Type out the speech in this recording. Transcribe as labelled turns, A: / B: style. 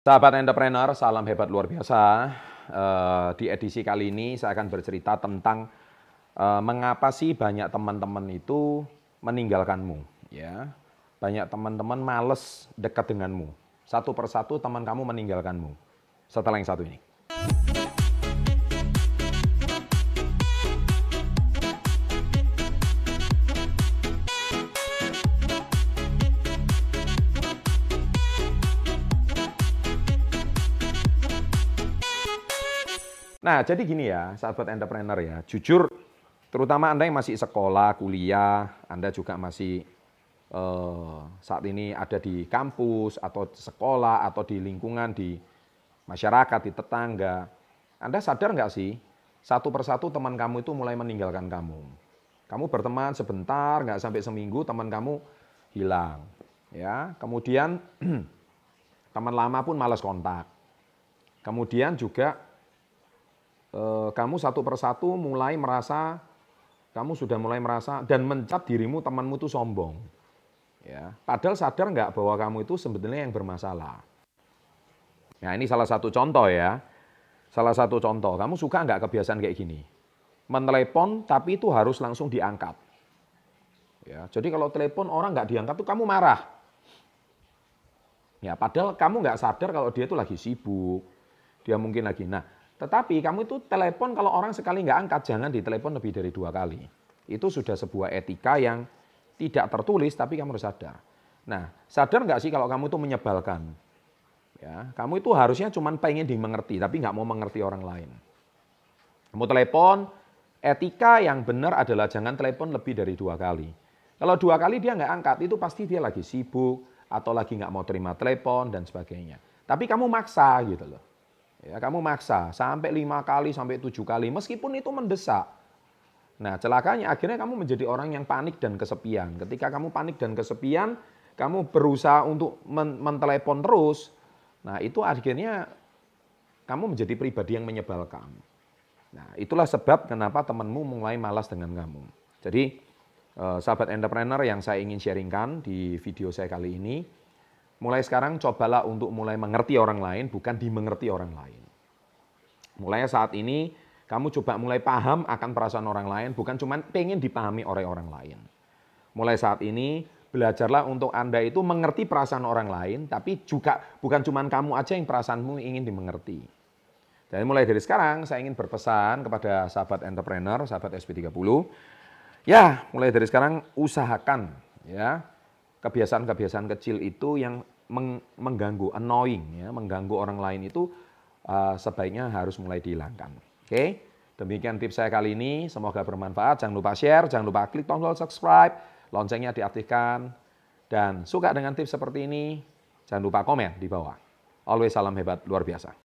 A: Sahabat entrepreneur, salam hebat luar biasa. Uh, di edisi kali ini saya akan bercerita tentang uh, mengapa sih banyak teman-teman itu meninggalkanmu. Ya, banyak teman-teman males dekat denganmu. Satu persatu teman kamu meninggalkanmu. Setelah yang satu ini. Nah, jadi gini ya, sahabat entrepreneur ya, jujur, terutama Anda yang masih sekolah, kuliah, Anda juga masih eh, saat ini ada di kampus, atau sekolah, atau di lingkungan, di masyarakat, di tetangga. Anda sadar nggak sih, satu persatu teman kamu itu mulai meninggalkan kamu. Kamu berteman sebentar, nggak sampai seminggu, teman kamu hilang. ya. Kemudian, teman lama pun malas kontak. Kemudian juga kamu satu persatu mulai merasa kamu sudah mulai merasa dan mencap dirimu temanmu itu sombong. Ya, padahal sadar nggak bahwa kamu itu sebetulnya yang bermasalah. Nah ini salah satu contoh ya. Salah satu contoh, kamu suka nggak kebiasaan kayak gini? Menelepon tapi itu harus langsung diangkat. Ya, jadi kalau telepon orang nggak diangkat tuh kamu marah. Ya, padahal kamu nggak sadar kalau dia itu lagi sibuk. Dia mungkin lagi. Nah, tetapi kamu itu telepon kalau orang sekali nggak angkat, jangan ditelepon lebih dari dua kali. Itu sudah sebuah etika yang tidak tertulis, tapi kamu harus sadar. Nah, sadar nggak sih kalau kamu itu menyebalkan? Ya, kamu itu harusnya cuma pengen dimengerti, tapi nggak mau mengerti orang lain. Kamu telepon, etika yang benar adalah jangan telepon lebih dari dua kali. Kalau dua kali dia nggak angkat, itu pasti dia lagi sibuk, atau lagi nggak mau terima telepon, dan sebagainya. Tapi kamu maksa gitu loh. Ya, kamu maksa sampai lima kali, sampai tujuh kali, meskipun itu mendesak. Nah, celakanya akhirnya kamu menjadi orang yang panik dan kesepian. Ketika kamu panik dan kesepian, kamu berusaha untuk men mentelepon terus. Nah, itu akhirnya kamu menjadi pribadi yang menyebalkan. Nah, itulah sebab kenapa temanmu mulai malas dengan kamu. Jadi, eh, sahabat entrepreneur yang saya ingin sharingkan di video saya kali ini, mulai sekarang cobalah untuk mulai mengerti orang lain, bukan dimengerti orang lain. Mulai saat ini, kamu coba mulai paham akan perasaan orang lain, bukan cuma pengen dipahami oleh orang lain. Mulai saat ini, belajarlah untuk Anda itu mengerti perasaan orang lain, tapi juga bukan cuma kamu aja yang perasaanmu ingin dimengerti. Dan mulai dari sekarang, saya ingin berpesan kepada sahabat entrepreneur, sahabat SP30, ya mulai dari sekarang usahakan ya kebiasaan-kebiasaan kecil itu yang mengganggu, annoying, ya, mengganggu orang lain itu uh, sebaiknya harus mulai dihilangkan. Oke, okay? demikian tips saya kali ini. Semoga bermanfaat. Jangan lupa share, jangan lupa klik tombol subscribe, loncengnya diaktifkan. Dan suka dengan tips seperti ini, jangan lupa komen di bawah. Always salam hebat luar biasa.